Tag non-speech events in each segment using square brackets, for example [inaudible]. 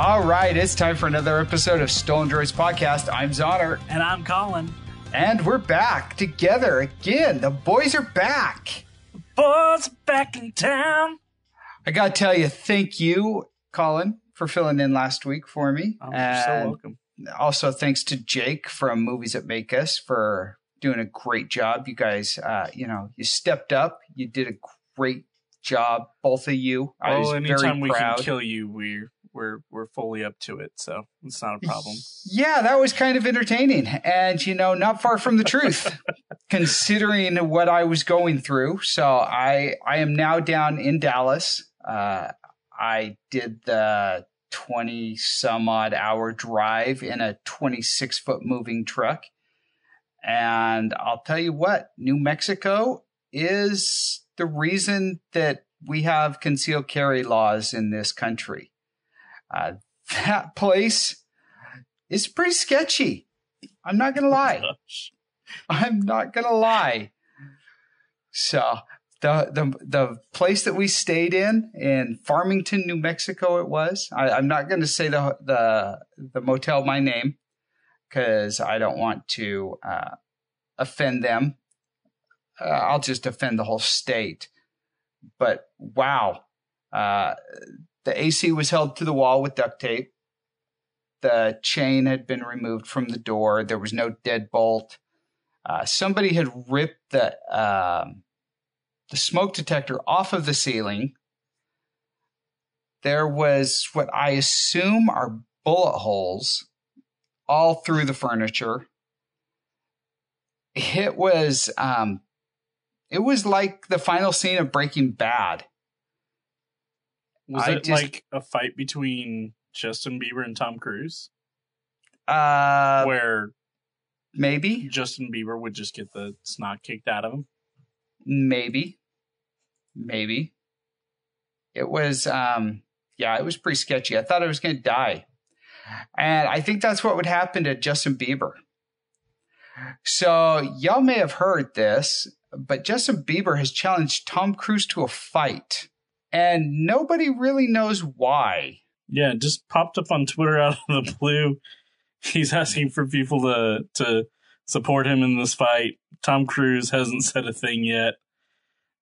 All right, it's time for another episode of Stolen Droids Podcast. I'm Zoner, And I'm Colin. and we're back together again. The boys are back. Boys back in town. I got to tell you, thank you, Colin, for filling in last week for me. Oh, you're so welcome. Also, thanks to Jake from Movies That Make Us for doing a great job. You guys, uh, you know, you stepped up. You did a great job, both of you. I was anytime very we can kill you, we're we're we're fully up to it, so it's not a problem. Yeah, that was kind of entertaining. And, you know, not far from the truth, [laughs] considering what I was going through. So I, I am now down in Dallas. Uh, I did the 20 some odd hour drive in a 26 foot moving truck. And I'll tell you what, New Mexico is the reason that we have concealed carry laws in this country. Uh, that place is pretty sketchy. I'm not going to lie. [laughs] I'm not gonna lie. So the the the place that we stayed in in Farmington, New Mexico, it was. I, I'm not going to say the the the motel my name because I don't want to uh, offend them. Uh, I'll just offend the whole state. But wow, uh, the AC was held to the wall with duct tape. The chain had been removed from the door. There was no deadbolt. Uh, somebody had ripped the um, the smoke detector off of the ceiling. There was what I assume are bullet holes all through the furniture. It was um, it was like the final scene of Breaking Bad. Was I it just- like a fight between Justin Bieber and Tom Cruise, Uh, where maybe, Justin Bieber would just get the snot kicked out of him? maybe, maybe. It was, um, yeah, it was pretty sketchy. I thought I was going to die. And I think that's what would happen to Justin Bieber. So, y'all may have heard this, but Justin Bieber has challenged Tom Cruise to a fight. And nobody really knows why. Yeah, just popped up on Twitter out of the blue. He's asking for people to to support him in this fight. Tom Cruise hasn't said a thing yet.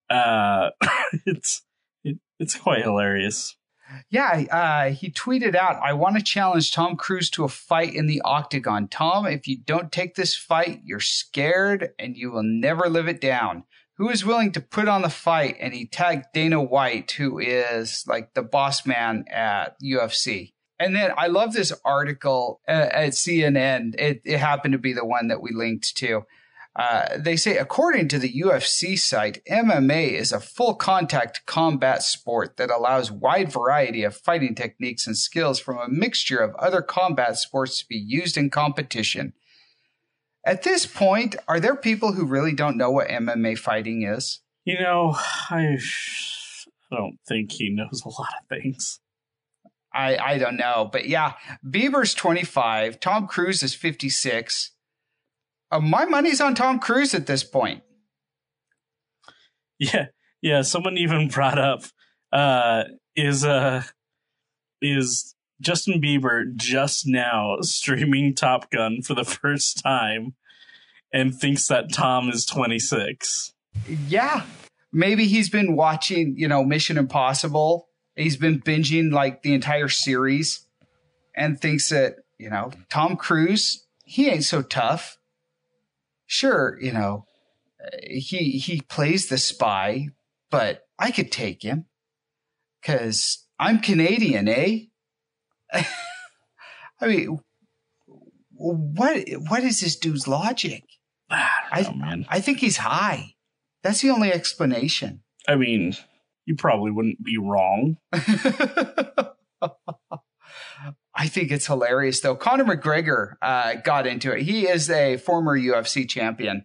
Uh, [laughs] it's it, it's quite hilarious. Yeah, uh, he tweeted out, I want to challenge Tom Cruise to a fight in the octagon. Tom, if you don't take this fight, you're scared and you will never live it down. Who is willing to put on the fight? And he tagged Dana White, who is like the boss man at UFC. And then I love this article uh, at CNN. It, it happened to be the one that we linked to. Uh, they say, according to the UFC site, MMA is a full contact combat sport that allows wide variety of fighting techniques and skills from a mixture of other combat sports to be used in competition. At this point, are there people who really don't know what MMA fighting is? You know, I don't think he knows a lot of things. I, I don't know. But yeah, Bieber's 25, Tom Cruise is 56. Uh, my money's on Tom Cruise at this point. Yeah, yeah. Someone even brought up uh, is uh is Justin Bieber just now streaming Top Gun for the [laughs] first time and thinks that Tom is 26. Yeah. Maybe he's been watching, you know, Mission Impossible. He's been binging like the entire series and thinks that, you know, Tom Cruise, he ain't so tough. Sure, you know, he he plays the spy, but I could take him cuz I'm Canadian, eh? I mean, what what is this dude's logic? I don't know, man. I think he's high. That's the only explanation. I mean, you probably wouldn't be wrong. [laughs] I think it's hilarious though. Conor McGregor uh, got into it. He is a former UFC champion,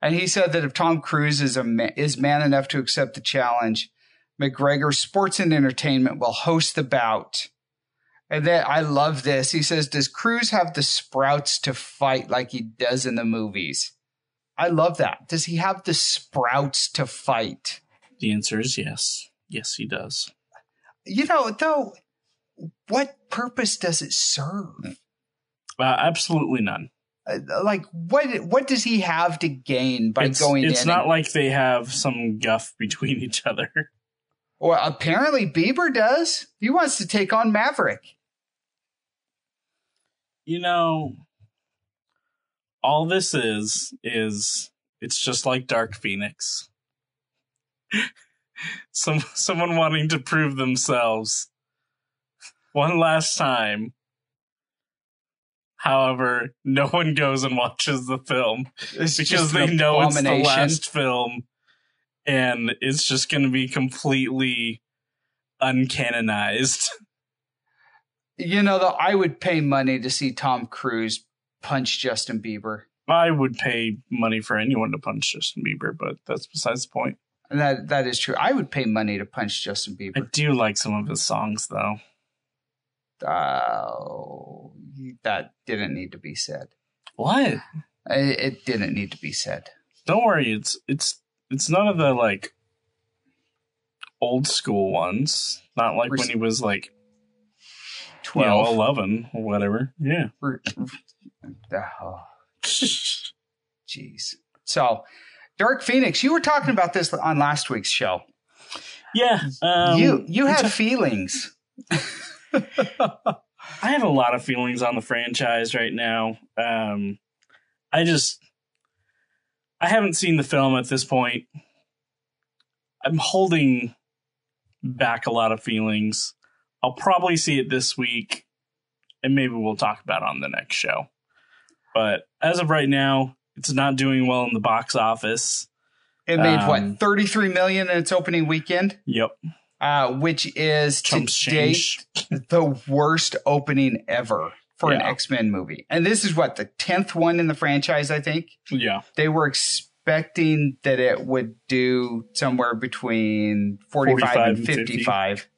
and he said that if Tom Cruise is a ma- is man enough to accept the challenge, McGregor Sports and Entertainment will host the bout. And then I love this. He says, "Does Cruise have the sprouts to fight like he does in the movies?" I love that. Does he have the sprouts to fight? The answer is yes. Yes, he does. You know, though, what purpose does it serve? Uh, absolutely none. Uh, like what what does he have to gain by it's, going It's not and- like they have some guff between each other. [laughs] well, apparently Bieber does. He wants to take on Maverick. You know, all this is is it's just like Dark Phoenix. [laughs] Some someone wanting to prove themselves one last time. However, no one goes and watches the film It's because they know it's the last film and it's just going to be completely uncanonized. [laughs] You know, though, I would pay money to see Tom Cruise punch Justin Bieber. I would pay money for anyone to punch Justin Bieber, but that's besides the point. And that that is true. I would pay money to punch Justin Bieber. I do like some of his songs, though. Uh, that didn't need to be said. What? It, it didn't need to be said. Don't worry. It's it's it's none of the like old school ones. Not like when he was like you Twelve. know, eleven or whatever. Yeah. Oh, [laughs] jeez. So, Dark Phoenix, you were talking about this on last week's show. yeah. Um, you you had a- feelings. [laughs] I have a lot of feelings on the franchise right now. Um, I just I haven't seen the film at this point. I'm holding back a lot of feelings. I'll probably see it this week, and maybe we'll talk about it on the next show. But as of right now, it's not doing well in the box office. It made Um, what thirty three million in its opening weekend, Yep, uh, which is Trump's to date the worst opening ever for an X Men movie. And this is what the tenth one in the franchise, I think. Yeah, They were expecting that it would do somewhere between 45, 45 and and 55.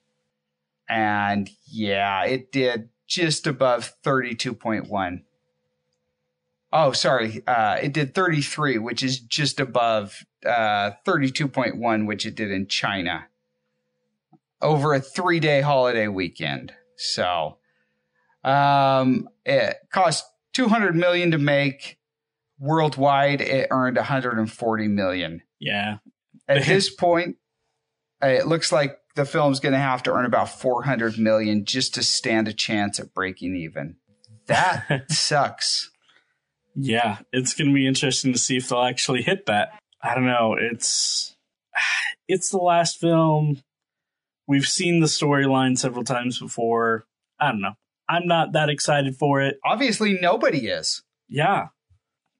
And yeah, it did just above 32.1. Oh, sorry. Uh, it did 33, which is just above uh, 32.1, which it did in China over a three day holiday weekend. So, um, it cost 200 million to make worldwide. It earned 140 million. yeah. At this point, uh, it looks like the film's going to have to earn about 400 million just to stand a chance at breaking even. That [laughs] sucks. Yeah, it's going to be interesting to see if they'll actually hit that. I don't know. It's [sighs] it's the last film. We've seen the storyline several times before. I don't know. I'm not that excited for it. Obviously, nobody is. Yeah.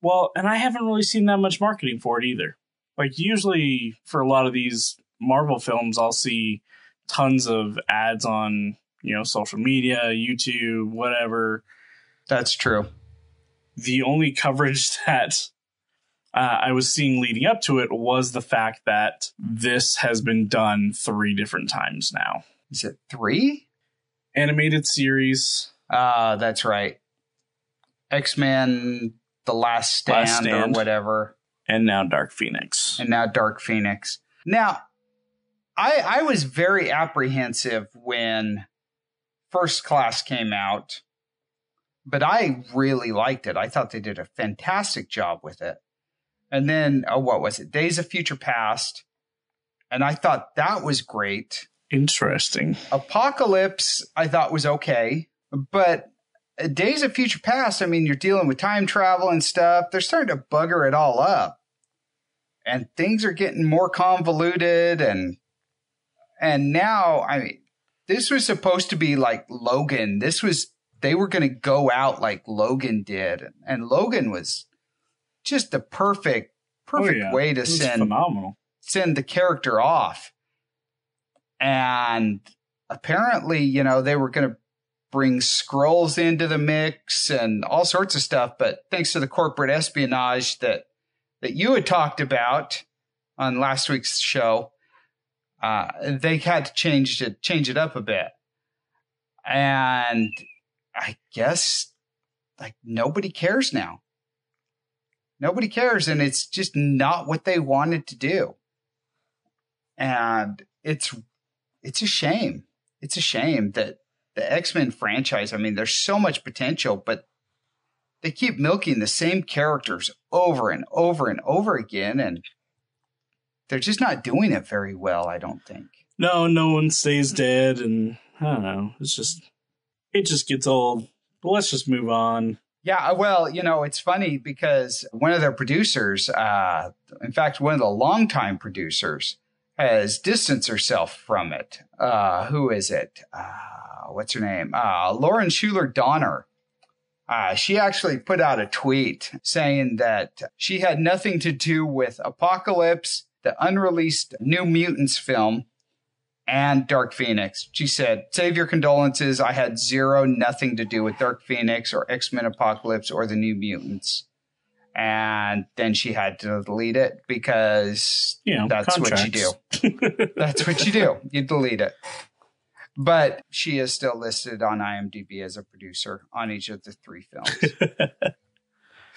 Well, and I haven't really seen that much marketing for it either. Like usually for a lot of these Marvel films, I'll see tons of ads on, you know, social media, YouTube, whatever That's true. the only coverage [laughs] that uh, I was seeing leading up to it was the fact that this has been done three different times now. Is it three? Animated series, Uh, that's right. X Men, The Last Stand, Last Stand. or whatever. and now Dark Phoenix. and now Dark Phoenix. Now, I I was very apprehensive when First Class came out, but I really liked it. I thought they did a fantastic job with it. And then, oh, what was it? Days of Future Past, and I thought that was great. Interesting. Apocalypse, I thought was okay, but Days of Future Past, I mean, you're dealing with time travel and stuff. They're starting to bugger it all up, and things are getting more convoluted. And and now, I mean, this was supposed to be like Logan. This was they were going to go out like Logan did, and Logan was just the perfect perfect Oh, yeah. way to send phenomenal. send the character off. And apparently, you know, they were going to bring Skrulls into the mix and all sorts of stuff. But thanks to the corporate espionage that that you had talked about on last week's show, uh, they had to change it change it up a bit. And I guess like nobody cares now. Nobody cares, and it's just not what they wanted to do. And it's it's a shame. It's a shame that the X Men franchise. I mean, there's so much potential, but they keep milking the same characters over and over and over again, and they're just not doing it very well. I don't think. No, no one stays dead, and I don't know. It's just it just gets old. But let's just move on. Yeah, uh, well, you know, it's funny because one of their producers, uh, in fact, one of the longtime producers, has distanced herself from it. Uh, who is it? Uh, what's her name? Uh, Lauren Shuler Donner. Uh, she actually put out a tweet saying that she had nothing to do with Apocalypse, the unreleased New Mutants film, and Dark Phoenix. She said, Save your condolences. I had zero, nothing to do with Dark Phoenix or X Men Apocalypse or the New Mutants. And then she had to delete it because You know, that's what you do. [laughs] That's what you do. You delete it. But she is still listed on IMDb as a producer on each of the three films. [laughs]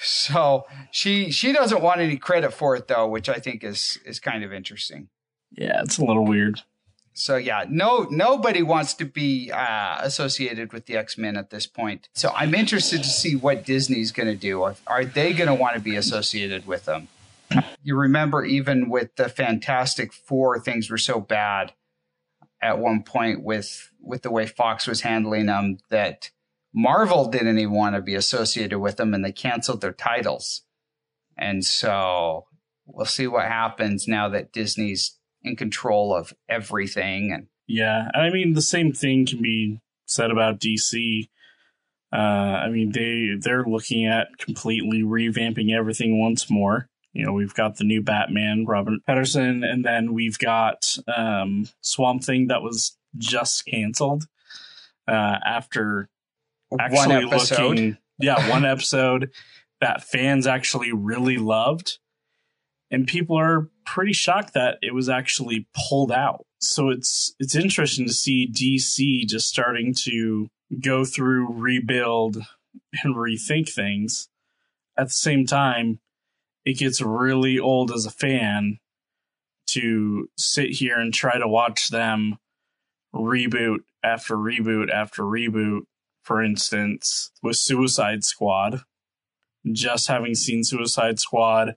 so she she doesn't want any credit for it though, which I think is is kind of interesting. yeah, it's a little weird. So yeah, no nobody wants to be uh, associated with the X Men at this point. So I'm interested to see what Disney's going to do. Are, are they going to want to be associated with them? You remember even with the Fantastic Four, things were so bad at one point with with the way Fox was handling them that Marvel didn't even want to be associated with them, and they canceled their titles. And so we'll see what happens now that Disney's in control of everything and Yeah, I mean the same thing can be said about DC. Uh, I mean they they're looking at completely revamping everything once more. You know, we've got the new Batman, Robert Pattinson, and then we've got um, Swamp Thing that was just canceled uh, after actually one episode. looking. [laughs] Yeah, one episode that fans actually really loved, and people are pretty shocked that it was actually pulled out. So it's it's interesting to see DC just starting to go through, rebuild, and rethink things. At the same time, it gets really old as a fan to sit here and try to watch them reboot after reboot after reboot. For instance, with Suicide Squad, just having seen Suicide Squad,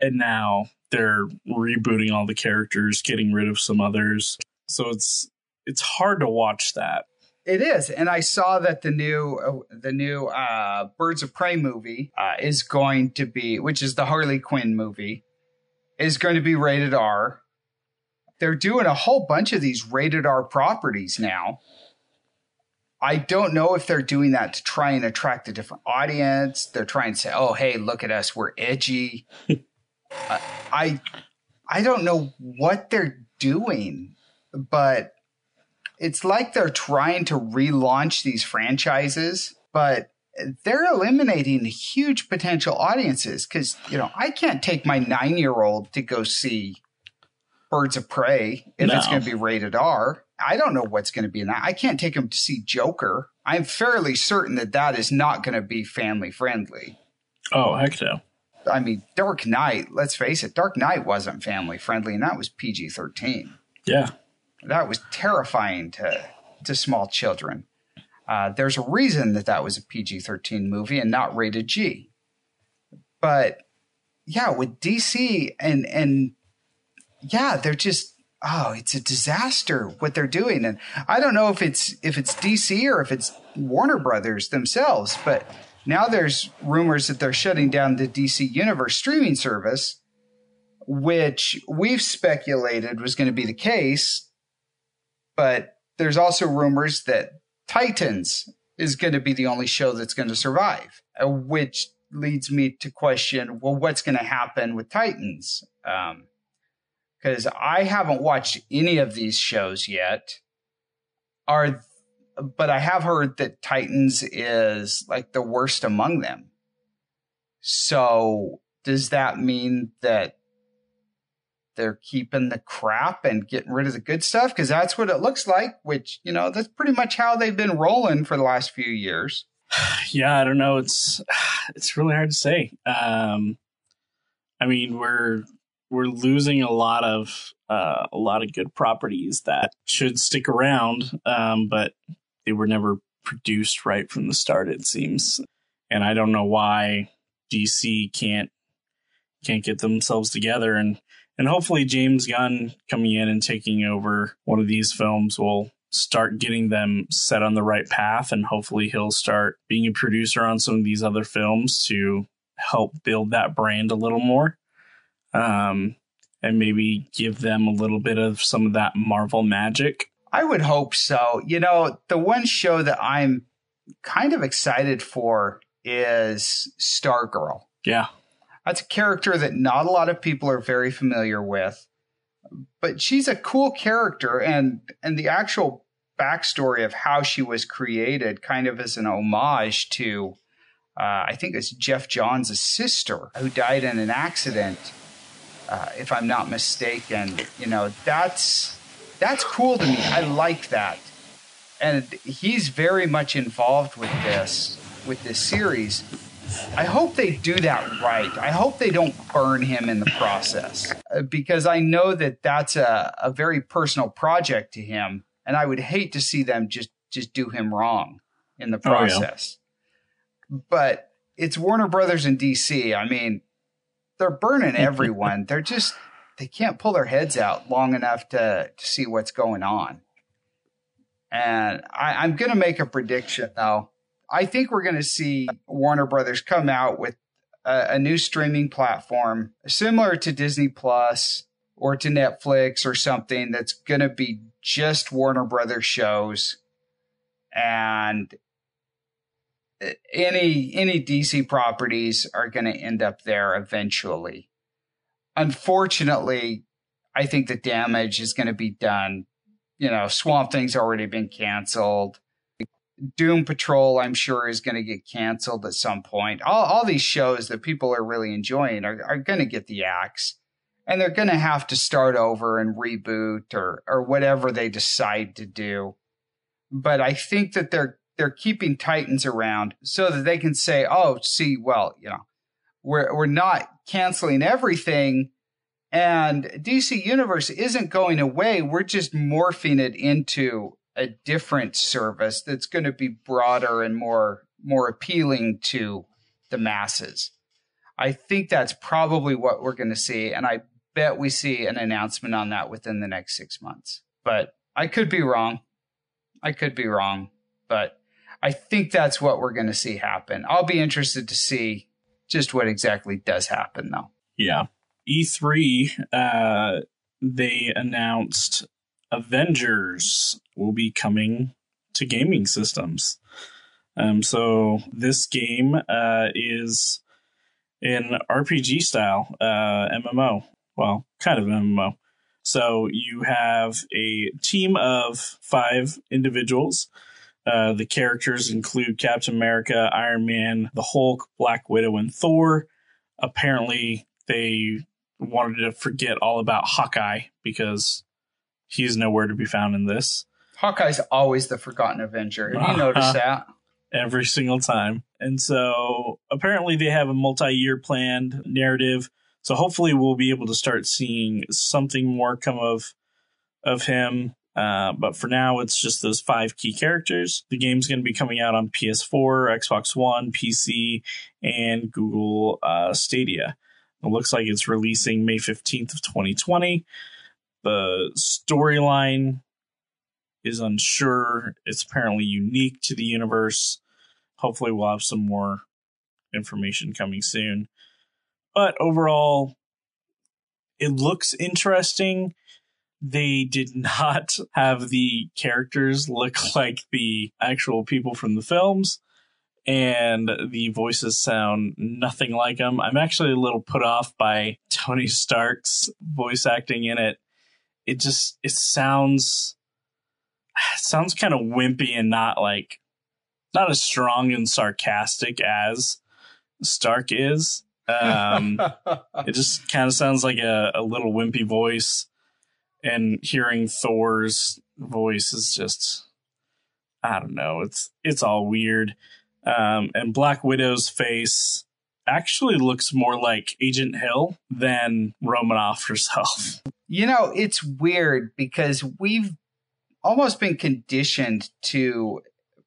and now they're rebooting all the characters, getting rid of some others. So it's it's hard to watch that. It is, and I saw that the new uh, the new uh, Birds of Prey movie uh, is going to be, which is the Harley Quinn movie, is going to be rated R. They're doing a whole bunch of these rated R properties now. I don't know if they're doing that to try and attract a different audience. They're trying to say, "Oh, hey, look at us, we're edgy." uh, [laughs] I I don't know what they're doing, but it's like they're trying to relaunch these franchises, but they're eliminating huge potential audiences because you know I can't take my nine year old to go see Birds of Prey if it's going to be rated R. I don't know what's going to be in that. I can't take him to see Joker. I'm fairly certain that that is not going to be family friendly. Oh heck no! I mean, Dark Knight. Let's face it, Dark Knight wasn't family friendly, and that was PG thirteen Yeah, that was terrifying to to small children. Uh, there's a reason that that was a PG-13 movie and not rated G. But yeah, with DC and and yeah, they're just oh, it's a disaster what they're doing, and I don't know if it's if it's DC or if it's Warner Brothers themselves, but now there's rumors that they're shutting down the DC Universe streaming service, which we've speculated was going to be the case but there's also rumors that Titans is going to be the only show that's going to survive, uh, which leads me to question well, what's going to happen with Titans? Because I haven't watched any of these shows yet. Are but I have heard that Titans is like the worst among them. So does that mean that they're keeping the crap and getting rid of the good stuff because that's what it looks like which you know that's pretty much how they've been rolling for the last few years [sighs] yeah. I don't know. It's [sighs] it's really hard to say. Um, I mean, we're we're losing a lot of uh, a lot of good properties that should stick around. Um, but they were never produced right from the start. It seems, and I don't know why DC can't can't get themselves together and and hopefully James Gunn coming in and taking over one of these films will start getting them set on the right path and hopefully he'll start being a producer on some of these other films to help build that brand a little more um, and maybe give them a little bit of some of that marvel magic? I would hope so. You know the one show that i'm kind of excited for is stargirl. Yeah. That's a character that not a lot of people are very familiar with but she's a cool character and and the actual backstory of how she was created kind of as an homage to uh, I think it's Geoff Johns' sister who died in an accident, uh, if I'm not mistaken. You know, that's that's cool to me. I like that, and he's very much involved with this with this series. I hope they do that right. I hope they don't burn him in the process uh, because I know that that's a, a very personal project to him, and I would hate to see them just just do him wrong in the process. Oh, yeah. But it's Warner Brothers and DC. I mean, they're burning [laughs] everyone. they're just they can't pull their heads out long enough to to see what's going on. And I, I'm going to make a prediction though I think we're going to see Warner Brothers come out with a, a, new streaming platform similar to Disney Plus or to Netflix or something that's going to be just Warner Brothers shows and any any DC properties are going to end up there eventually. Unfortunately, I think the damage is going to be done. You know, Swamp Thing's already been canceled. Doom Patrol, I'm sure, is going to get canceled at some point. All, all these shows that people are really enjoying are, are going to get the axe. And they're going to have to start over and reboot or, or whatever they decide to do. But I think that they're they're keeping Titans around so that they can say, oh, see, well, you know, we're we're not canceling everything and DC Universe isn't going away. We're just morphing it into a different service that's going to be broader and more more appealing to the masses. I think that's probably what we're going to see, and I bet we see an announcement on that within the next six months. But I could be wrong. I could be wrong, but I think that's what we're going to see happen. I'll be interested to see just what exactly does happen, though. Yeah. E3, uh, they announced Avengers will be coming to gaming systems. Um, so this game uh, is in RPG style, uh, MMO. Well, kind of MMO. So you have a team of five individuals. Uh, the characters include Captain America, Iron Man, the Hulk, Black Widow, and Thor. Apparently, they wanted to forget all about Hawkeye because he's nowhere to be found in this. Hawkeye's always the forgotten Avenger. Have you noticed that? Every single time. And so apparently they have a multi year planned narrative. So hopefully we'll be able to start seeing something more come of of him. Uh, but for now, it's just those five key characters. The game's going to be coming out on PS4, Xbox One, PC, and Google uh, Stadia. It looks like it's releasing May 15th of 2020. The storyline is unsure. It's apparently unique to the universe. Hopefully, we'll have some more information coming soon. But overall, it looks interesting. They did not [laughs] have the characters look [laughs] like the actual people from the films, and the voices sound nothing like them. I'm actually a little put off by Tony Stark's voice acting in it it just it sounds it [sighs] sounds kind of wimpy and not like not as strong and sarcastic as Stark is. [laughs] Um, it just kind of sounds like a, a little wimpy voice, and hearing Thor's voice is just I don't know. It's it's all weird. Um, and Black Widow's face actually looks more like Agent Hill than Romanoff herself. You know, it's weird because we've almost been conditioned to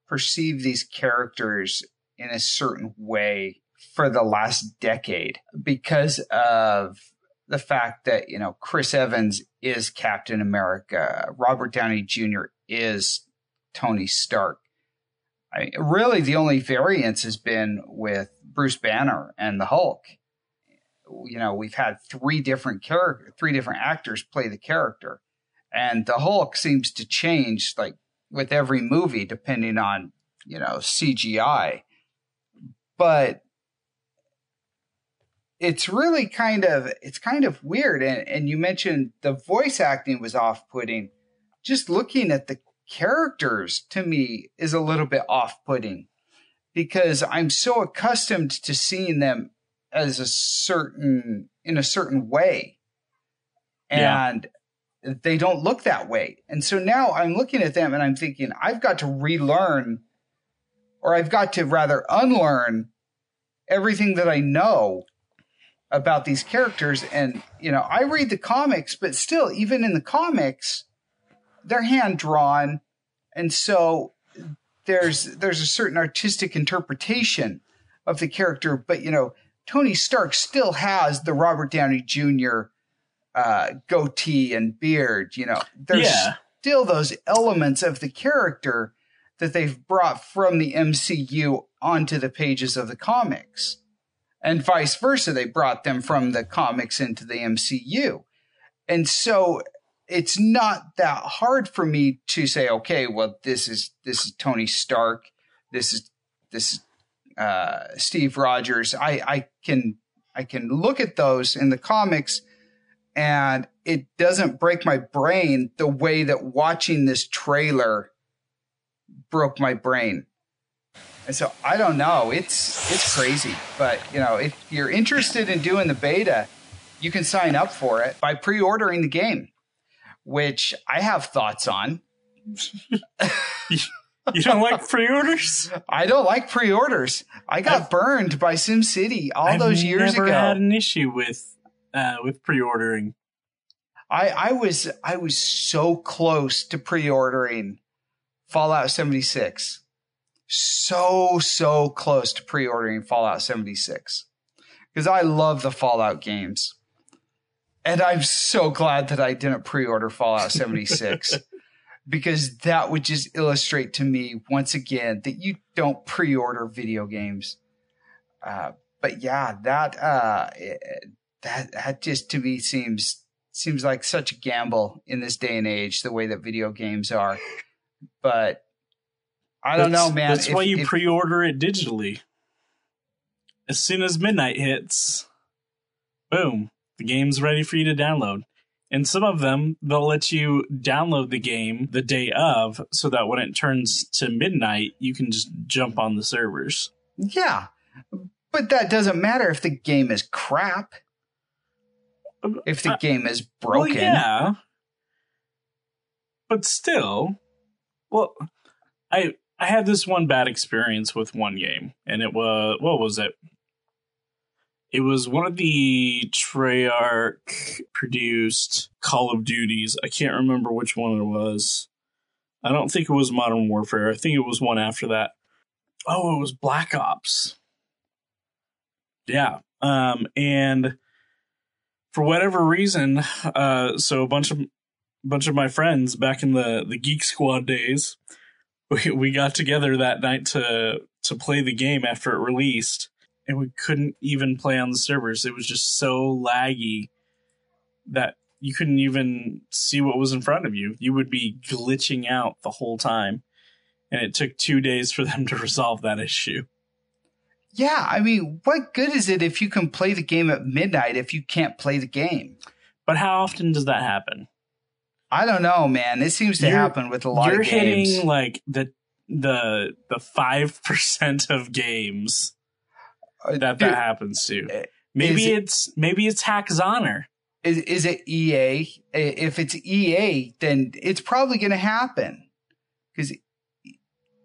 perceive these characters in a certain way for the last decade because of the fact that, you know, Chris Evans is Captain America, Robert Downey Jr. is Tony Stark. I really, the only variance has been with Bruce Banner and the Hulk. You know, we've had three different character, three different actors play the character, and the Hulk seems to change like with every movie depending on you know CGI. But it's really kind of it's kind of weird, and and you mentioned the voice acting was off putting. Just looking at the characters to me is a little bit off putting because I'm so accustomed to seeing them as a certain in a certain way. And yeah. they don't look that way. And so now I'm looking at them and I'm thinking I've got to relearn or I've got to rather unlearn everything that I know about these characters and you know I read the comics but still even in the comics they're hand drawn and so there's there's a certain artistic interpretation of the character, but you know, Tony Stark still has the Robert Downey Jr. Uh, goatee and beard. You know, there's yeah. still those elements of the character that they've brought from the MCU onto the pages of the comics. And vice versa, they brought them from the comics into the MCU. And so it's not that hard for me to say, okay, well, this is this is Tony Stark, this is this is uh, Steve Rogers. I I can I can look at those in the comics, and it doesn't break my brain the way that watching this trailer broke my brain. And so I don't know. It's it's crazy, but you know, if you're interested in doing the beta, you can sign up for it by pre-ordering the game which I have thoughts on. [laughs] you don't like pre-orders? I don't like pre-orders. I got I've, burned by SimCity all I've those years ago. I've never had an issue with uh, with pre-ordering. I I was I was so close to pre-ordering Fallout 76. So so close to pre-ordering Fallout 76 because I love the Fallout games. And I'm so glad that I didn't pre order Fallout [laughs] 76 because that would just illustrate to me once again that you don't pre order video games. Uh, but yeah, that, uh, that, that just to me seems, seems like such a gamble in this day and age, the way that video games are. But I don't that's, know, man. That's if, why you pre order it digitally. As soon as midnight hits, boom, the game's ready for you to download. And some of them, they'll let you download the game the day of so that when it turns to midnight, you can just jump on the servers. Yeah. But that doesn't matter if the game is crap. If the uh, game is broken. Well, yeah. But still, well, I I had this one bad experience with one game, and it was what was it? It was one of the Treyarch produced Call of Duties. I can't remember which one it was. I don't think it was Modern Warfare. I think it was one after that. Oh, it was Black Ops. Yeah. Um, and for whatever reason, uh, so a bunch of bunch of my friends back in the the Geek Squad days, we, we got together that night to to play the game after it released and we couldn't even play on the servers. It was just so laggy that you couldn't even see what was in front of you. You would be glitching out the whole time. And it took two days for [laughs] them to resolve that issue. Yeah, I mean, what good is it if you can play the game at midnight if you can't play the game? But how often does that happen? I don't know, man. It seems to you're, happen with a lot of games. You're hitting like the the the five percent of games uh, that that happens to. Uh, maybe it's maybe it's Hack's Honor. Is is it EA? If it's EA, then it's probably going to happen because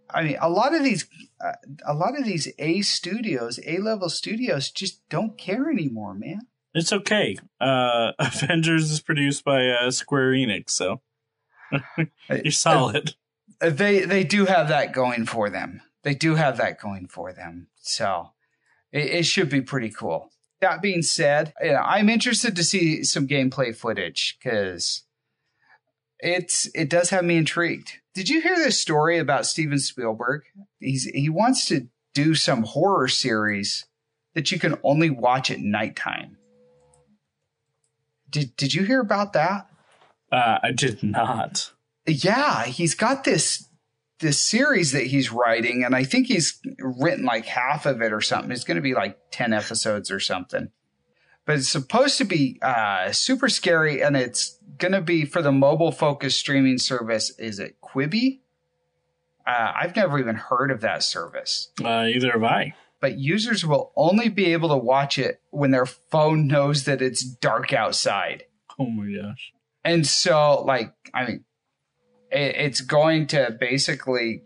I mean a lot of these uh, a lot of these A studios, A level studios, just don't care anymore, man. It's okay. Uh, [laughs] Avengers is produced by uh, Square Enix, so [laughs] you're solid. they they do have that going for them. They do have that going for them. So it, it should be pretty cool. That being said, you know, I'm interested to see some gameplay footage because it's it does have me intrigued. Did you hear this story about Steven Spielberg? He's he wants to do some horror series that you can only watch at nighttime. Did did you hear about that? Uh, I did not. Yeah, he's got this this series that he's writing, and I think he's written like half of it or something. It's going to be like ten episodes or something. But it's supposed to be uh, super scary, and it's going to be for the mobile focused streaming service. Is it Quibi? Uh, I've never even heard of that service. Uh, either have I. But users will only be able to watch it when their phone knows that it's dark outside. Oh my gosh. And so, like, I mean, it, it's going to basically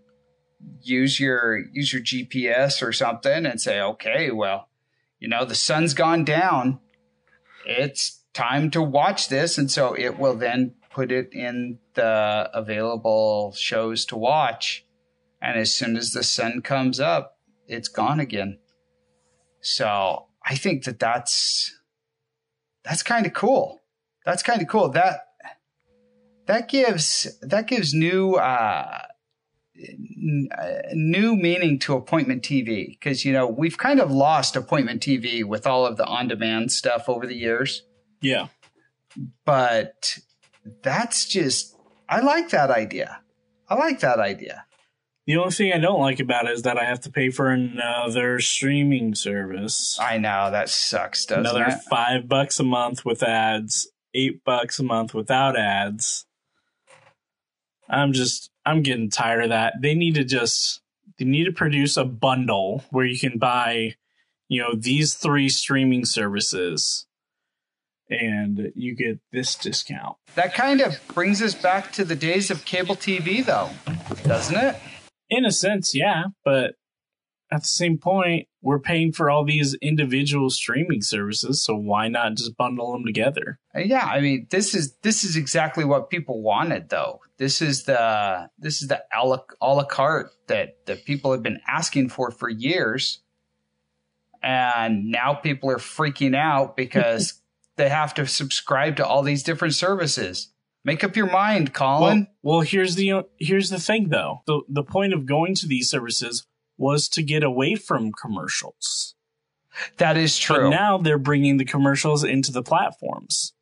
use your use your GPS or something and say, okay, well, you know, the sun's gone down. It's time to watch this, and so it will then put it in the available shows to watch. And as soon as the sun comes up, it's gone again. So I think that that's that's kind of cool. That's kind of cool. That that gives that gives new uh, n- new meaning to appointment TV because you know we've kind of lost appointment TV with all of the on demand stuff over the years. Yeah. But that's just I like that idea. I like that idea. The only thing I don't like about it is that I have to pay for another streaming service. I know that sucks, doesn't another it? five bucks a month with ads, eight bucks a month without ads. I'm just I'm getting tired of that. They need to just they need to produce a bundle where you can buy, you know, these three streaming services and you get this discount. That kind of brings us back to the days of cable TV, though, doesn't it? In a sense, yeah, but at the same point, we're paying for all these individual streaming services, so why not just bundle them together? Uh, Yeah, I mean, this is this is exactly what people wanted, though. This is the this is the a la, a la carte that that people have been asking for for years, and now people are freaking out because [laughs] they have to subscribe to all these different services. Make up your mind, Colin. Well, well, here's the here's the thing though. The the point of going to these services was to get away from commercials. that is But true. now they're bringing the commercials into the platforms.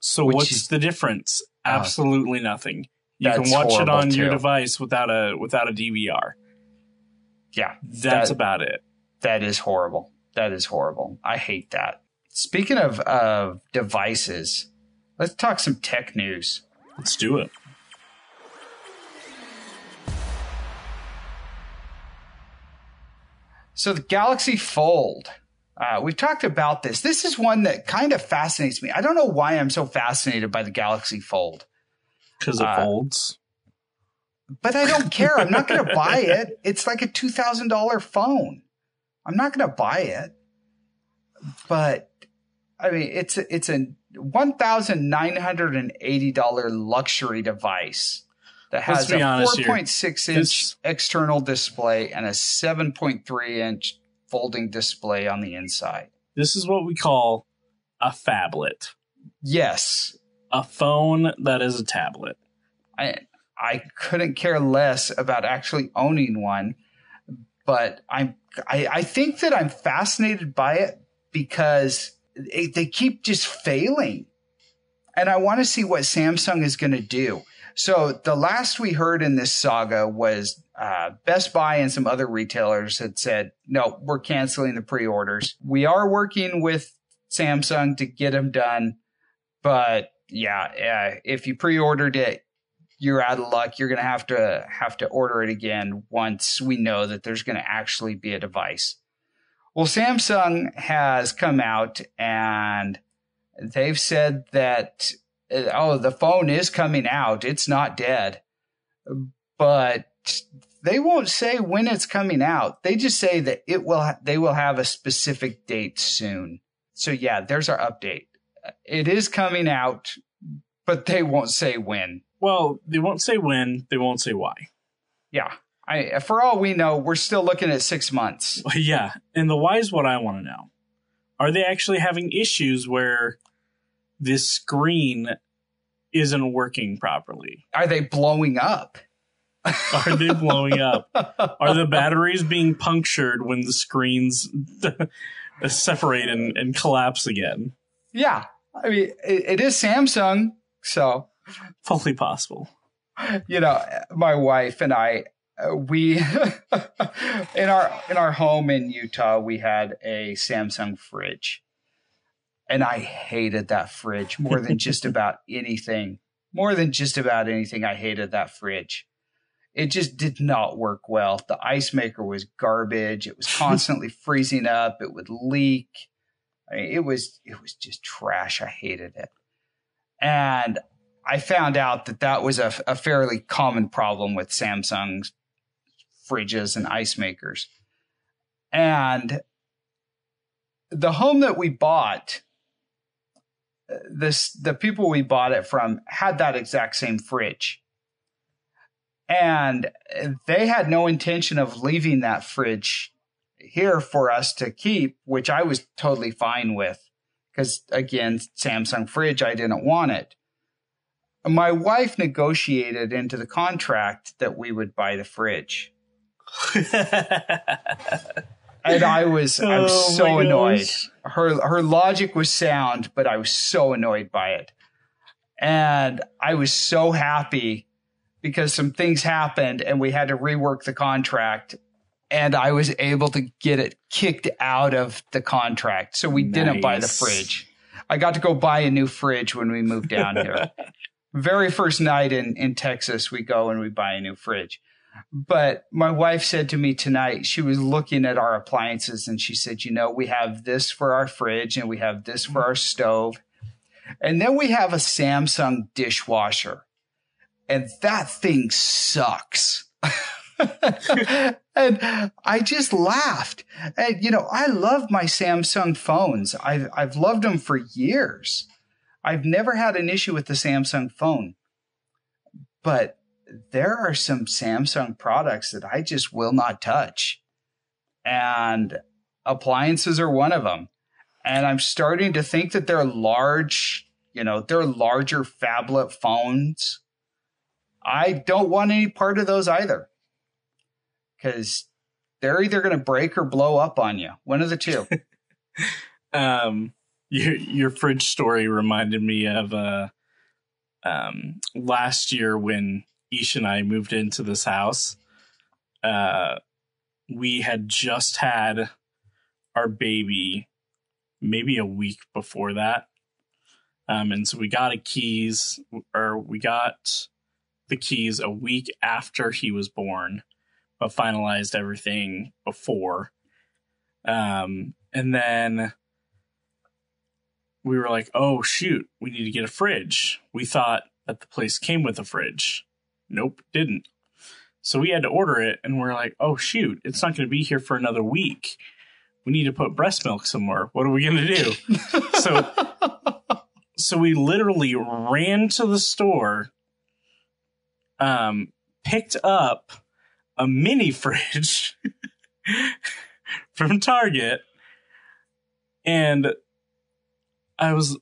So Which what's is- the difference? Oh. Absolutely nothing. You can watch it on your device without a without a DVR. yeah, That's That- about it. That is horrible. That is horrible. I hate that. Speaking of of devices, let's talk some tech news. Let's do it. So the Galaxy Fold. Uh, we've talked about this. This is one that kind of fascinates me. I don't know why I'm so fascinated by the Galaxy Fold, Because it Uh, folds. but I don't care. I'm not going [laughs] to buy it. It's like a two thousand dollar phone. I'm not going to buy it. But I mean, it's a, it's a one thousand nine hundred and eighty dollar luxury device that has a honest four here. point six inch This- external display and a seven point three inch folding display on the inside. This is what we call a phablet. Yes, A phone that is a tablet. I I couldn't care less about actually owning one, but I'm I, I think that I'm fascinated by it because they keep just failing, and I want to see what Samsung is going to do. So the last we heard in this saga was uh, Best Buy and some other retailers had said, "No, we're canceling the pre-orders. We are working with Samsung to get them done, but yeah, uh, if you pre-ordered it, you're out of luck. You're going to have to have to order it again once we know that there's going to actually be a device. Well, Samsung has come out and they've said that uh, oh, the phone is coming out. It's not dead. But they won't say when it's coming out. They just say that it will ha- they will have a specific date soon. So yeah, there's our update. It is coming out, but they won't say when. Well, they won't say when, they won't say why. Yeah. I, for all we know, we're still looking at six months. [laughs] Yeah. And the why is what I want to know. Are they actually having issues where this screen isn't working properly? Are they blowing up? [laughs] Are they blowing up? [laughs] Are the batteries being punctured when the screens separate and, and collapse again? Yeah. I mean, it, it is Samsung. So, fully possible. You know, my wife and I, Uh, we [laughs] in our in our home in Utah, we had a Samsung fridge, and I hated that fridge more than just [laughs] about anything. More than just about anything, I hated that fridge. It just did not work well. The ice maker was garbage. It was constantly [laughs] freezing up. It would leak. I mean, it was it was just trash. I hated it, and I found out that that was a, a fairly common problem with Samsung's fridges and ice makers. And the home that we bought, this the people we bought it from had that exact same fridge. And they had no intention of leaving that fridge here for us to keep, which I was totally fine with. Because again, Samsung fridge, I didn't want it. My wife negotiated into the contract that we would buy the fridge. [laughs] and I was I was oh so annoyed. Her her logic was sound, but I was so annoyed by it. And I was so happy because some things happened and we had to rework the contract and I was able to get it kicked out of the contract. So we nice. didn't buy the fridge. I got to go buy a new fridge when we moved down here. [laughs] Very first night in, in Texas, we go and we buy a new fridge. But my wife said to me tonight, she was looking at our appliances and she said, You know, we have this for our fridge and we have this for our stove. And then we have a Samsung dishwasher. And that thing sucks. [laughs] and I just laughed. And you know, I love my Samsung phones. I've I've loved them for years. I've never had an issue with the Samsung phone. But there are some Samsung products that I just will not touch. And appliances are one of them. And I'm starting to think that they're large, you know, they're larger phablet phones. I don't want any part of those either because they're either going to break or blow up on you. One of the two. [laughs] um, your your fridge story reminded me of uh, um, last year when Ish and I moved into this house. Uh, we had just had our baby maybe a week before that. Um, and so we got a keys or we got the keys a week after he was born but finalized everything before. Um, and then we were like, oh, shoot, we need to get a fridge. We thought that the place came with a fridge. Nope, didn't. So we had to order it, and we're like, oh, shoot, it's not going to be here for another week. We need to put breast milk somewhere. What are we going to do? [laughs] so, so we literally ran to the store, um, picked up a mini fridge [laughs] from Target. And I was,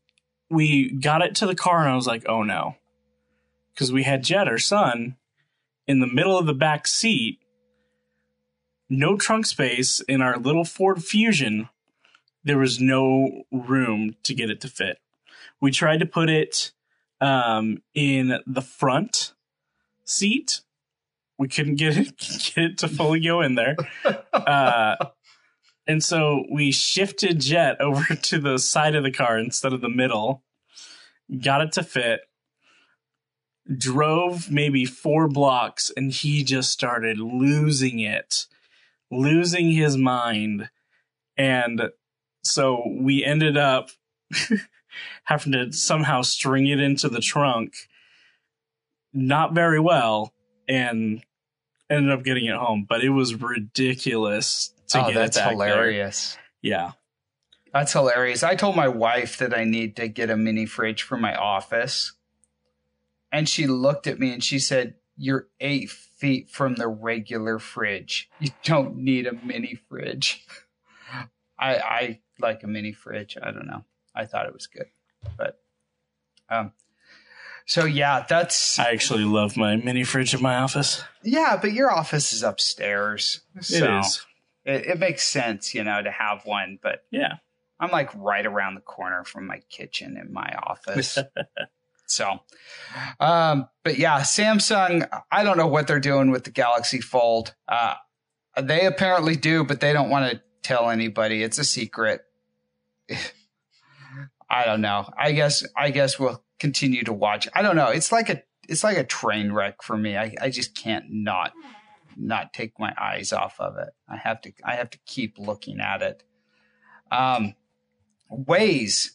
we got it to the car and I was like, oh no. Because we had Jet, our son, in the middle of the back seat, no trunk space in our little Ford Fusion. There was no room to get it to fit. We tried to put it um, in the front seat we couldn't get it [laughs] get it to fully go in there. Uh, and so we shifted Jet over [laughs] to the side of the car instead of the middle. Got it to fit. Drove maybe four blocks and he just started losing it, losing his mind. And so we ended up [laughs] having to somehow string it into the trunk. Not very well. And ended up getting it home, but it was ridiculous to oh, get that's it back hilarious. There. Yeah. That's hilarious. I told my wife that I need to get a mini fridge for my office. And she looked at me and she said, You're eight feet from the regular fridge. You don't need a mini fridge. [laughs] I I like a mini fridge. I don't know. I thought it was good, but um. So yeah, that's I actually love my mini fridge in my office. yeah, but your office is upstairs, so it is. It, it makes sense, you know, to have one. But Yeah. I'm like right around the corner from my kitchen in my office. [laughs] so, um, but yeah, Samsung, I don't know what they're doing with the Galaxy Fold. Uh, they apparently do, but they don't want to tell anybody. It's a secret. [sighs] I don't know. I guess, I guess we'll continue to watch. I don't know. It's like a, it's like a train wreck for me. I, I just can't not, not take my eyes off of it. I have to, I have to keep looking at it. Um, Waze.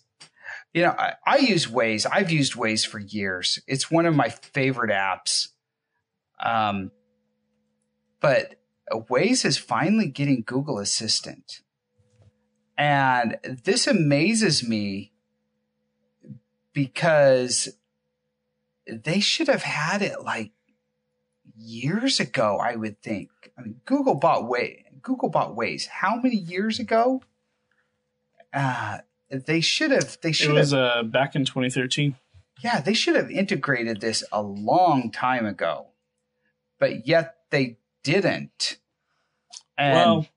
You know, I, I use Waze. I've used Waze for years. It's one of my favorite apps. Um, but Waze is finally getting Google Assistant. And this amazes me because they should have had it like years ago, I would think. I mean, Google bought Waze. Google bought Waze. How many years ago? Uh, they should have. They It should was have. uh, back in 2013. Yeah, they should have integrated this a long time ago, but yet they didn't. And well,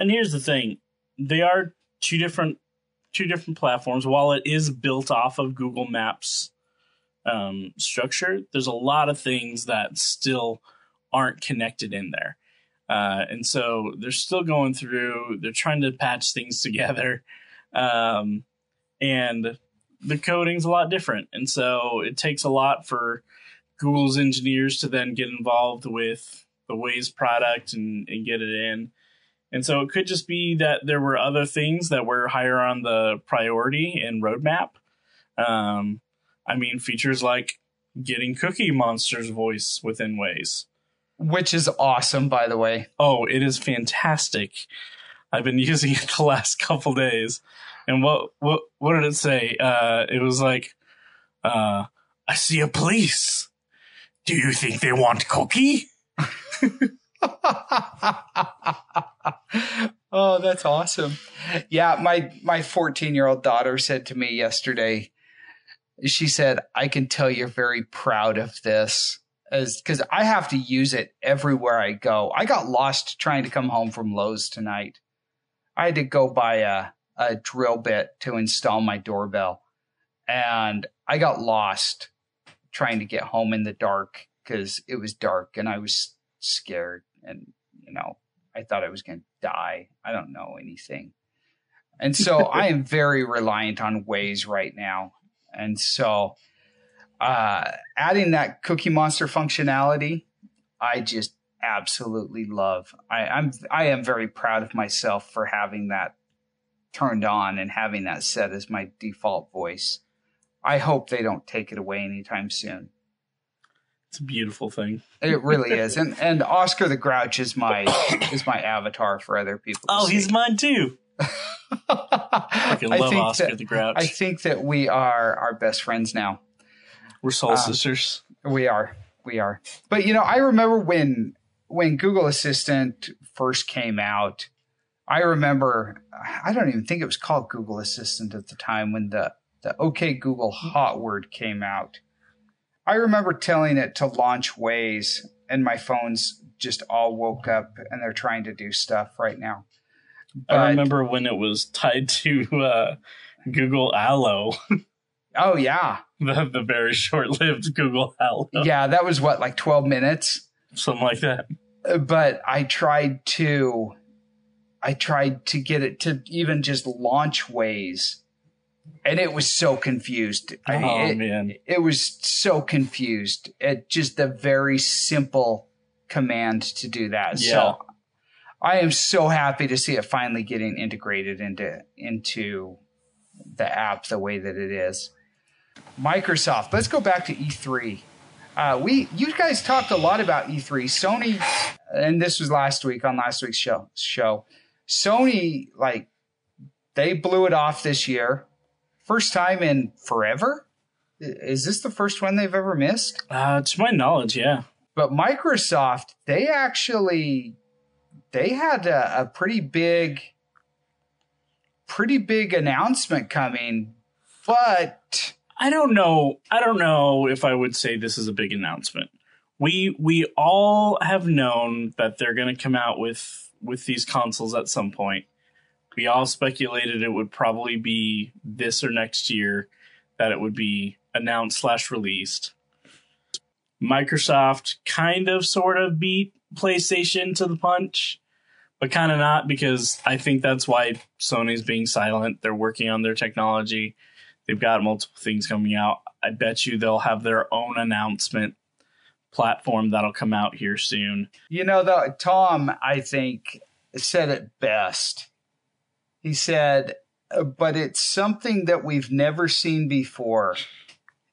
and here's the thing: they are two different two different platforms. While it is built off of Google Maps um, structure, there's a lot of things that still aren't connected in there, uh, and so they're still going through. They're trying to patch things [laughs] together, um, and the coding's a lot different, and so it takes a lot for Google's engineers to then get involved with the Waze product and, and get it in. And so it could just be that there were other things that were higher on the priority and roadmap. Um, I mean, features like getting Cookie Monster's voice within Waze. which is awesome, by the way. Oh, it is fantastic. I've been using it [laughs] the last couple days. And what what what did it say? Uh, it was like, uh, I see a police. Do you think they want cookie? [laughs] oh, that's awesome. Yeah, my my 14-year-old daughter said to me yesterday, she said, "I can tell you're very proud of this." Cuz I have to use it everywhere I go. I got lost trying to come home from Lowe's tonight. I had to go buy a a drill bit to install my doorbell. And I got lost trying to get home in the dark cuz it was dark and I was scared and you know I thought I was going to die. I don't know anything. And so [laughs] I am very reliant on Waze right now. And so uh, adding that Cookie Monster functionality, I just absolutely love. I, I'm I am very proud of myself for having that turned on and having that set as my default voice. I hope they don't take it away anytime soon. It's a beautiful thing. It really [laughs] is. And and Oscar the Grouch is my is my avatar for other people. Oh, he's mine too. [laughs] I I love think Oscar that- the Grouch. I think that we are our best friends now. We're soul um, sisters. We are. We are. But you know, I remember when when Google Assistant first came out, I remember I don't even think it was called Google Assistant at the time when the the OK Google hot word came out. I remember telling it to launch Waze and my phones just all woke up and they're trying to do stuff right now. I remember when it was tied to uh, Google Allo, [laughs] Oh yeah. the, the very short-lived Google Allo, Yeah, that was what like 12 minutes. something like that. But I tried to I tried to get it to even just launch Waze. and it was so confused. I- oh it, man, it was so confused at just the very simple command to do that. Yeah. So I am so happy to see it finally getting integrated into into the app the way that it is. Microsoft. Let's go back to E3. Uh, we you guys talked a lot about E3. Sony, and this was last week on last week's show. Show Sony like they blew it off this year, first time in forever. Is this the first one they've ever missed? uh, to my knowledge, yeah. But Microsoft, they actually they had a, a pretty big pretty big announcement coming, but I don't know. I don't know if I would say this is a big announcement. We we all have known that they're going to come out with with these consoles at some point. We all speculated it would probably be this or next year that it would be announced slash released. Microsoft kind of sort of beat PlayStation to the punch, but kind of not because I think that's why Sony's being silent. They're working on their technology. They've got multiple things coming out. I bet you they'll have their own announcement platform that'll come out here soon. You know, though, Tom, I think, said it best. He said, uh, but it's something that we've never seen before.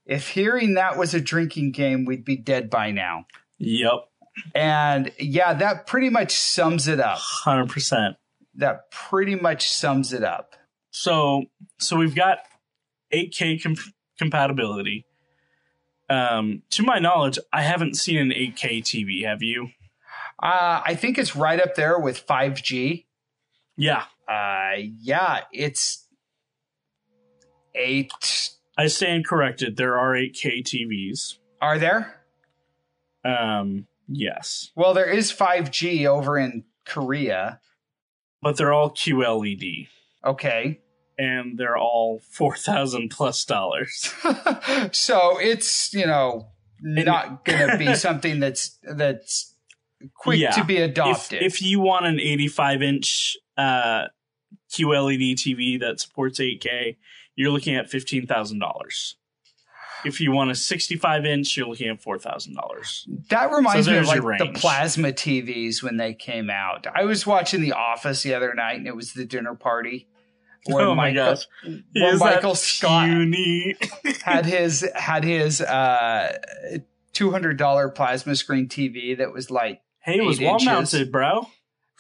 If hearing that was a drinking game, we'd be dead by now. Yep. And yeah, that pretty much sums it up. 100%. That pretty much sums it up. So, so we've got 8K com- compatibility. Um, to my knowledge, I haven't seen an 8K TV. Have you? Uh, I think it's right up there with 5G. Yeah. Uh, yeah, it's eight. I stand corrected. There are 8K TVs. Are there? Um, yes. Well, there is 5G over in Korea. But they're all QLED. Okay. And they're all 4000 plus dollars. [laughs] so it's, you know, not going to be [laughs] something that's that's quick Yeah. to be adopted. If, if you want an 85 inch uh, QLED TV that supports 8K, you're looking at $15,000. If you want a 65 inch, you're looking at $4,000. That reminds So me of like the plasma TVs when they came out. I was watching The Office the other night, and it was the dinner party. Oh my Michael- gosh. Is Michael Scott puny? [laughs] had his had his uh, two hundred dollar plasma screen TV that was like hey, it was wall mounted, bro.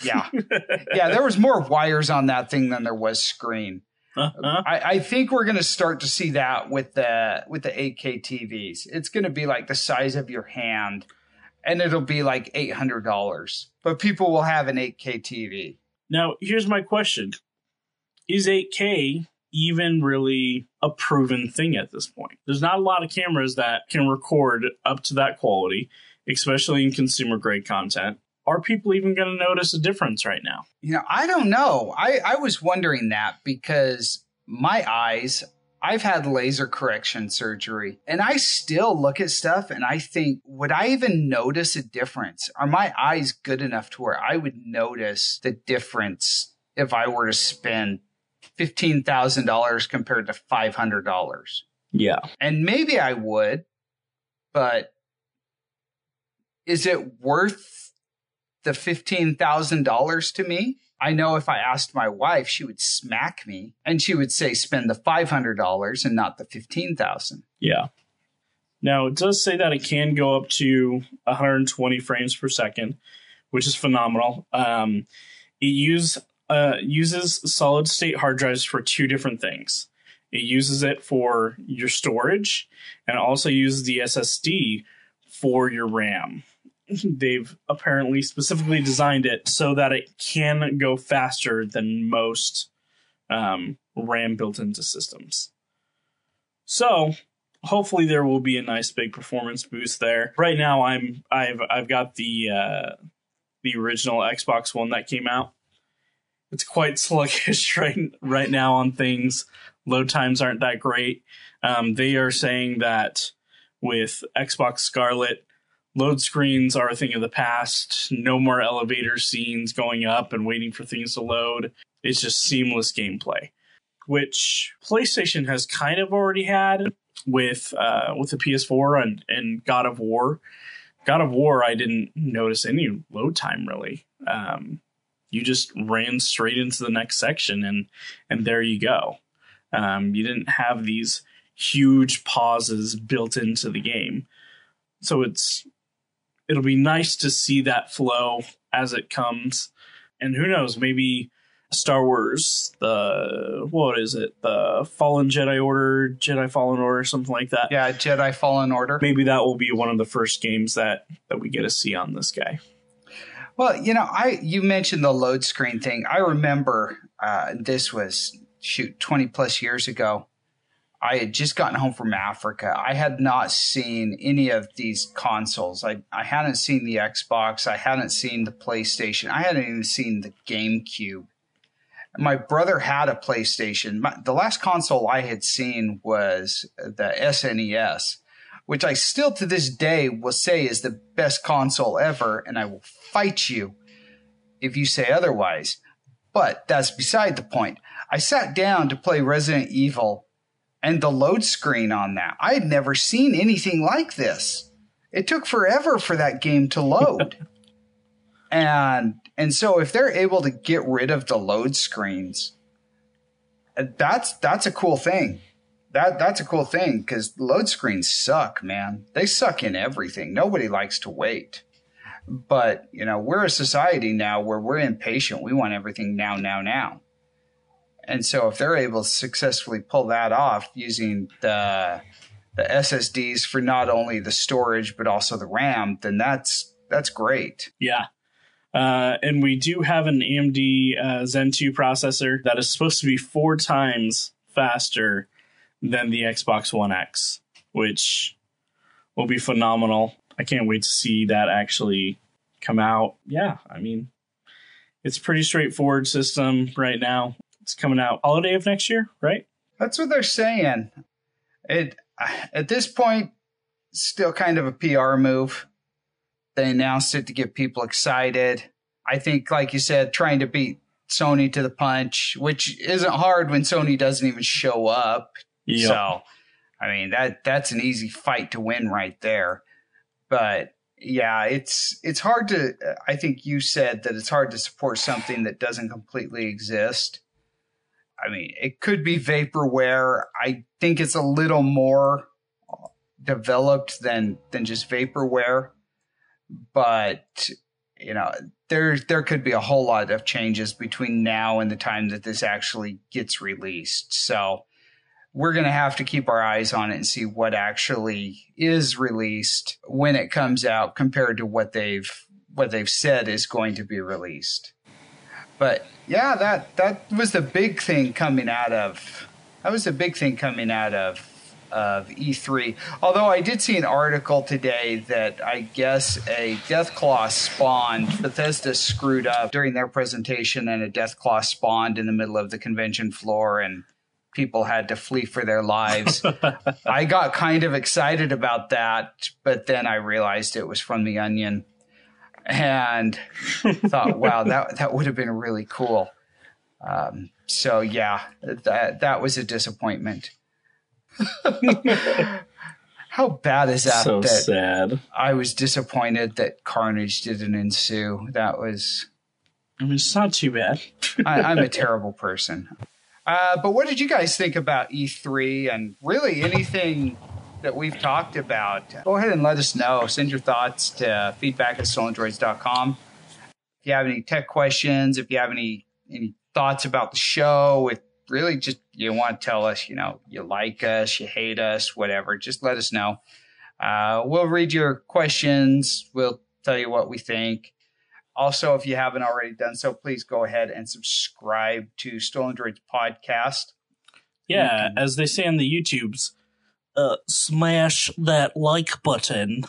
yeah [laughs] yeah there was more wires on that thing than there was screen. Uh-huh. I, I think we're going to start to see that with the with the 8K TVs. It's going to be like the size of your hand, and it'll be like eight hundred dollars. But people will have an 8K TV. Now, here's my question Is 8K even really a proven thing at this point? There's not a lot of cameras that can record up to that quality, especially in consumer grade content. Are people even going to notice a difference right now? You know, I don't know. I I was wondering that because my eyes. I've had laser correction surgery and I still look at stuff and I think, would I even notice a difference? Are my eyes good enough to where I would notice the difference if I were to spend $15,000 compared to $500? Yeah. And maybe I would, but is it worth the $15,000 to me? I know if I asked my wife, she would smack me and she would say spend the $500 and not the 15,000. Yeah. Now, it does say that it can go up to 120 frames per second, which is phenomenal. Um, it use, uh, uses solid state hard drives for two different things. It uses it for your storage and it also uses the SSD for your RAM. [laughs] They've apparently specifically designed it so that it can go faster than most um, RAM built into systems. So, hopefully there will be a nice big performance boost there. Right now I'm I've I've got the uh the original Xbox One that came out. It's quite [laughs] sluggish right right now on things. Load times aren't that great. Um, they are saying that with Xbox Scarlett, load screens are a thing of the past. No more elevator scenes going up and waiting for things to load. It's just seamless gameplay, which PlayStation has kind of already had with uh, with the PS4 and, and God of War. God of War, I didn't notice any load time really. Um, you just ran straight into the next section and and there you go. Um, you didn't have these huge pauses built into the game, so it's it'll be nice to see that flow as it comes. And who knows, maybe Star Wars, the what is it? The Fallen Jedi Order, Jedi Fallen Order, something like that. Yeah, Jedi Fallen Order. Maybe that will be one of the first games that that we get to see on this guy. Well, you know, I you mentioned the load screen thing. I remember uh, this was shoot twenty plus years ago. I had just gotten home from Africa. I had not seen any of these consoles. I, I hadn't seen the Xbox. I hadn't seen the PlayStation. I hadn't even seen the GameCube. My brother had a PlayStation. My, the last console I had seen was the SNES, which I still to this day will say is the best console ever, and I will fight you if you say otherwise. But that's beside the point. I sat down to play Resident Evil and the load screen on that. I had never seen anything like this. It took forever for that game to load. [laughs] and and so if they're able to get rid of the load screens, uh, that's that's a cool thing. That that's a cool thing cuz load screens suck, man. They suck in everything. Nobody likes to wait. But, you know, we're a society now where we're impatient. We want everything now now now. And so if they're able to successfully pull that off using the the SSDs for not only the storage but also the RAM, then that's that's great. Yeah. Uh, and we do have an AMD uh, Zen 2 processor that is supposed to be four times faster than the Xbox One X, which will be phenomenal. I can't wait to see that actually come out. Yeah, I mean, it's pretty straightforward system right now. It's coming out holiday of next year, right? That's what they're saying. It at this point, still kind of a PR move. They announced it to get people excited. I think, like you said, trying to beat Sony to the punch, which isn't hard when Sony doesn't even show up. Yep. So, I mean that that's an easy fight to win right there. But yeah, it's it's hard to. I think you said that it's hard to support something that doesn't completely exist. I mean, it could be vaporware. I think it's a little more developed than than just vaporware, but you know, there there could be a whole lot of changes between now and the time that this actually gets released. So we're going to have to keep our eyes on it and see what actually is released when it comes out compared to what they've what they've said is going to be released. But yeah, that that was the big thing coming out of that was the big thing coming out of of E3. Although I did see an article today that I guess a Deathclaw spawned. Bethesda screwed up during their presentation, and a Deathclaw spawned in the middle of the convention floor, and people had to flee for their lives. [laughs] I got kind of excited about that, but then I realized it was from the Onion and thought, [laughs] wow, that that would have been really cool. Um, so yeah, that that was a disappointment. [laughs] How bad is that? So that sad. I was disappointed that Carnage didn't ensue. That was. I mean, it's not too bad. I, I'm a terrible person. Uh, but what did you guys think about E3 and really anything that we've talked about, go ahead and let us know. Send your thoughts to feedback at stolendroids.com. If you have any tech questions, if you have any any thoughts about the show, if really just you want to tell us, you know, you like us, you hate us, whatever, just let us know. Uh, we'll read your questions. We'll tell you what we think. Also, if you haven't already done so, please go ahead and subscribe to Stolen Droids Podcast. Yeah, can, as they say on the YouTubes, uh, smash that like button.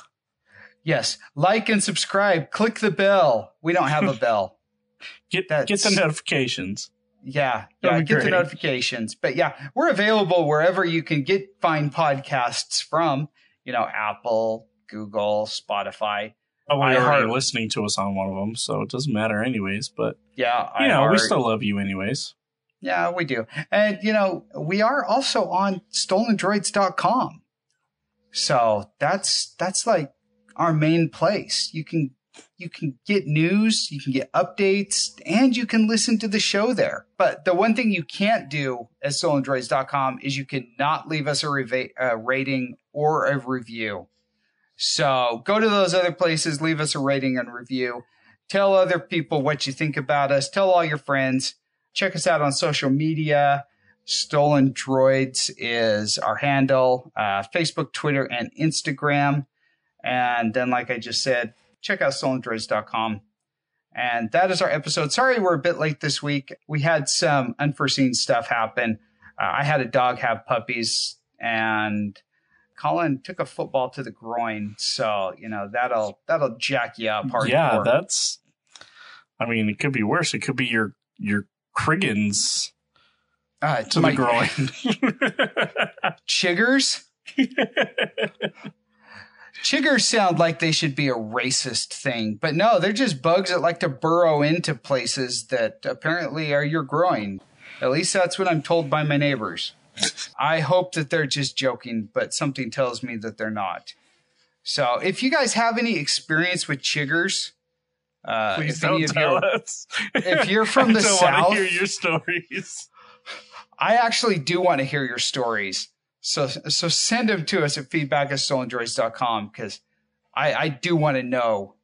Yes, like and subscribe. Click the bell. We don't have a bell. [laughs] get That's, get the notifications. Yeah, yeah, get great. the notifications. But yeah, we're available wherever you can get fine podcasts from. You know, Apple, Google, Spotify. Oh, well, you're already listening to us on one of them, so it doesn't matter anyways. But yeah, you know, we still love you anyways. Yeah, we do. And, you know, we are also on stolendroids.com. So that's, that's like our main place. You can, you can get news, you can get updates, and you can listen to the show there. But the one thing you can't do at stolendroids.com is you cannot leave us a, reva- a rating or a review. So go to those other places, leave us a rating and review. Tell other people what you think about us. Tell all your friends check us out on social media. Stolen Droids is our handle, uh, Facebook, Twitter, and Instagram. And then, like I just said, check out stolendroids.com. And that is our episode. Sorry we're a bit late this week. We had some unforeseen stuff happen. Uh, I had a dog have puppies, and Colin took a football to the groin. So you know that'll that'll jack you up hardcore. Yeah, that's. I mean, it could be worse. It could be your your Kriggins uh, to my- the groin. [laughs] Chiggers. Chiggers sound like they should be a racist thing, but no, they're just bugs that like to burrow into places that apparently are your groin. At least that's what I'm told by my neighbors. I hope that they're just joking, but something tells me that they're not. So, if you guys have any experience with chiggers, uh, Please don't tell you- us. if you're [laughs] from the I don't South- want to hear your stories. I actually do want to hear your stories. So so send them to us at feedback at stolendroids.com because I, I do want to know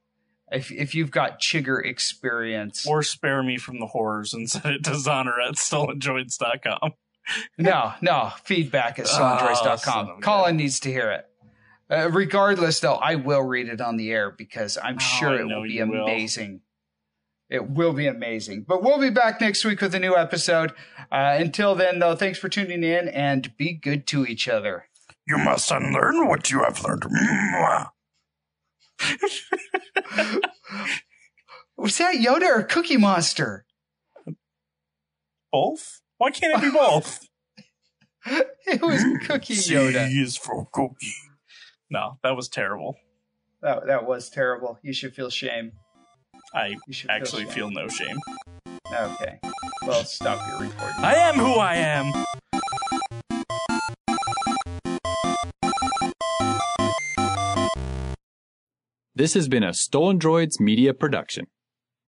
if if you've got chigger experience. Or spare me from the horrors and send it to Zoner at stolenjoints.com. no, no, feedback at Oh, son stolendroids.com. Colin needs to hear it. Uh, regardless, though, I will read it on the air because I'm Oh, sure I it will be you will. amazing. It will be amazing. But we'll be back next week with a new episode. Uh, until then, though, thanks for tuning in and be good to each other. You must unlearn what you have learned. [laughs] Was that Yoda or Cookie Monster? Both? Why can't it be both? [laughs] It was Cookie Yoda. C is for cookie. no, that was terrible. That, that was terrible. You should feel shame. I You should actually shame. feel no shame. Okay. Well, stop your recording. I am who I am. This has been a Stolen Droids Media Production.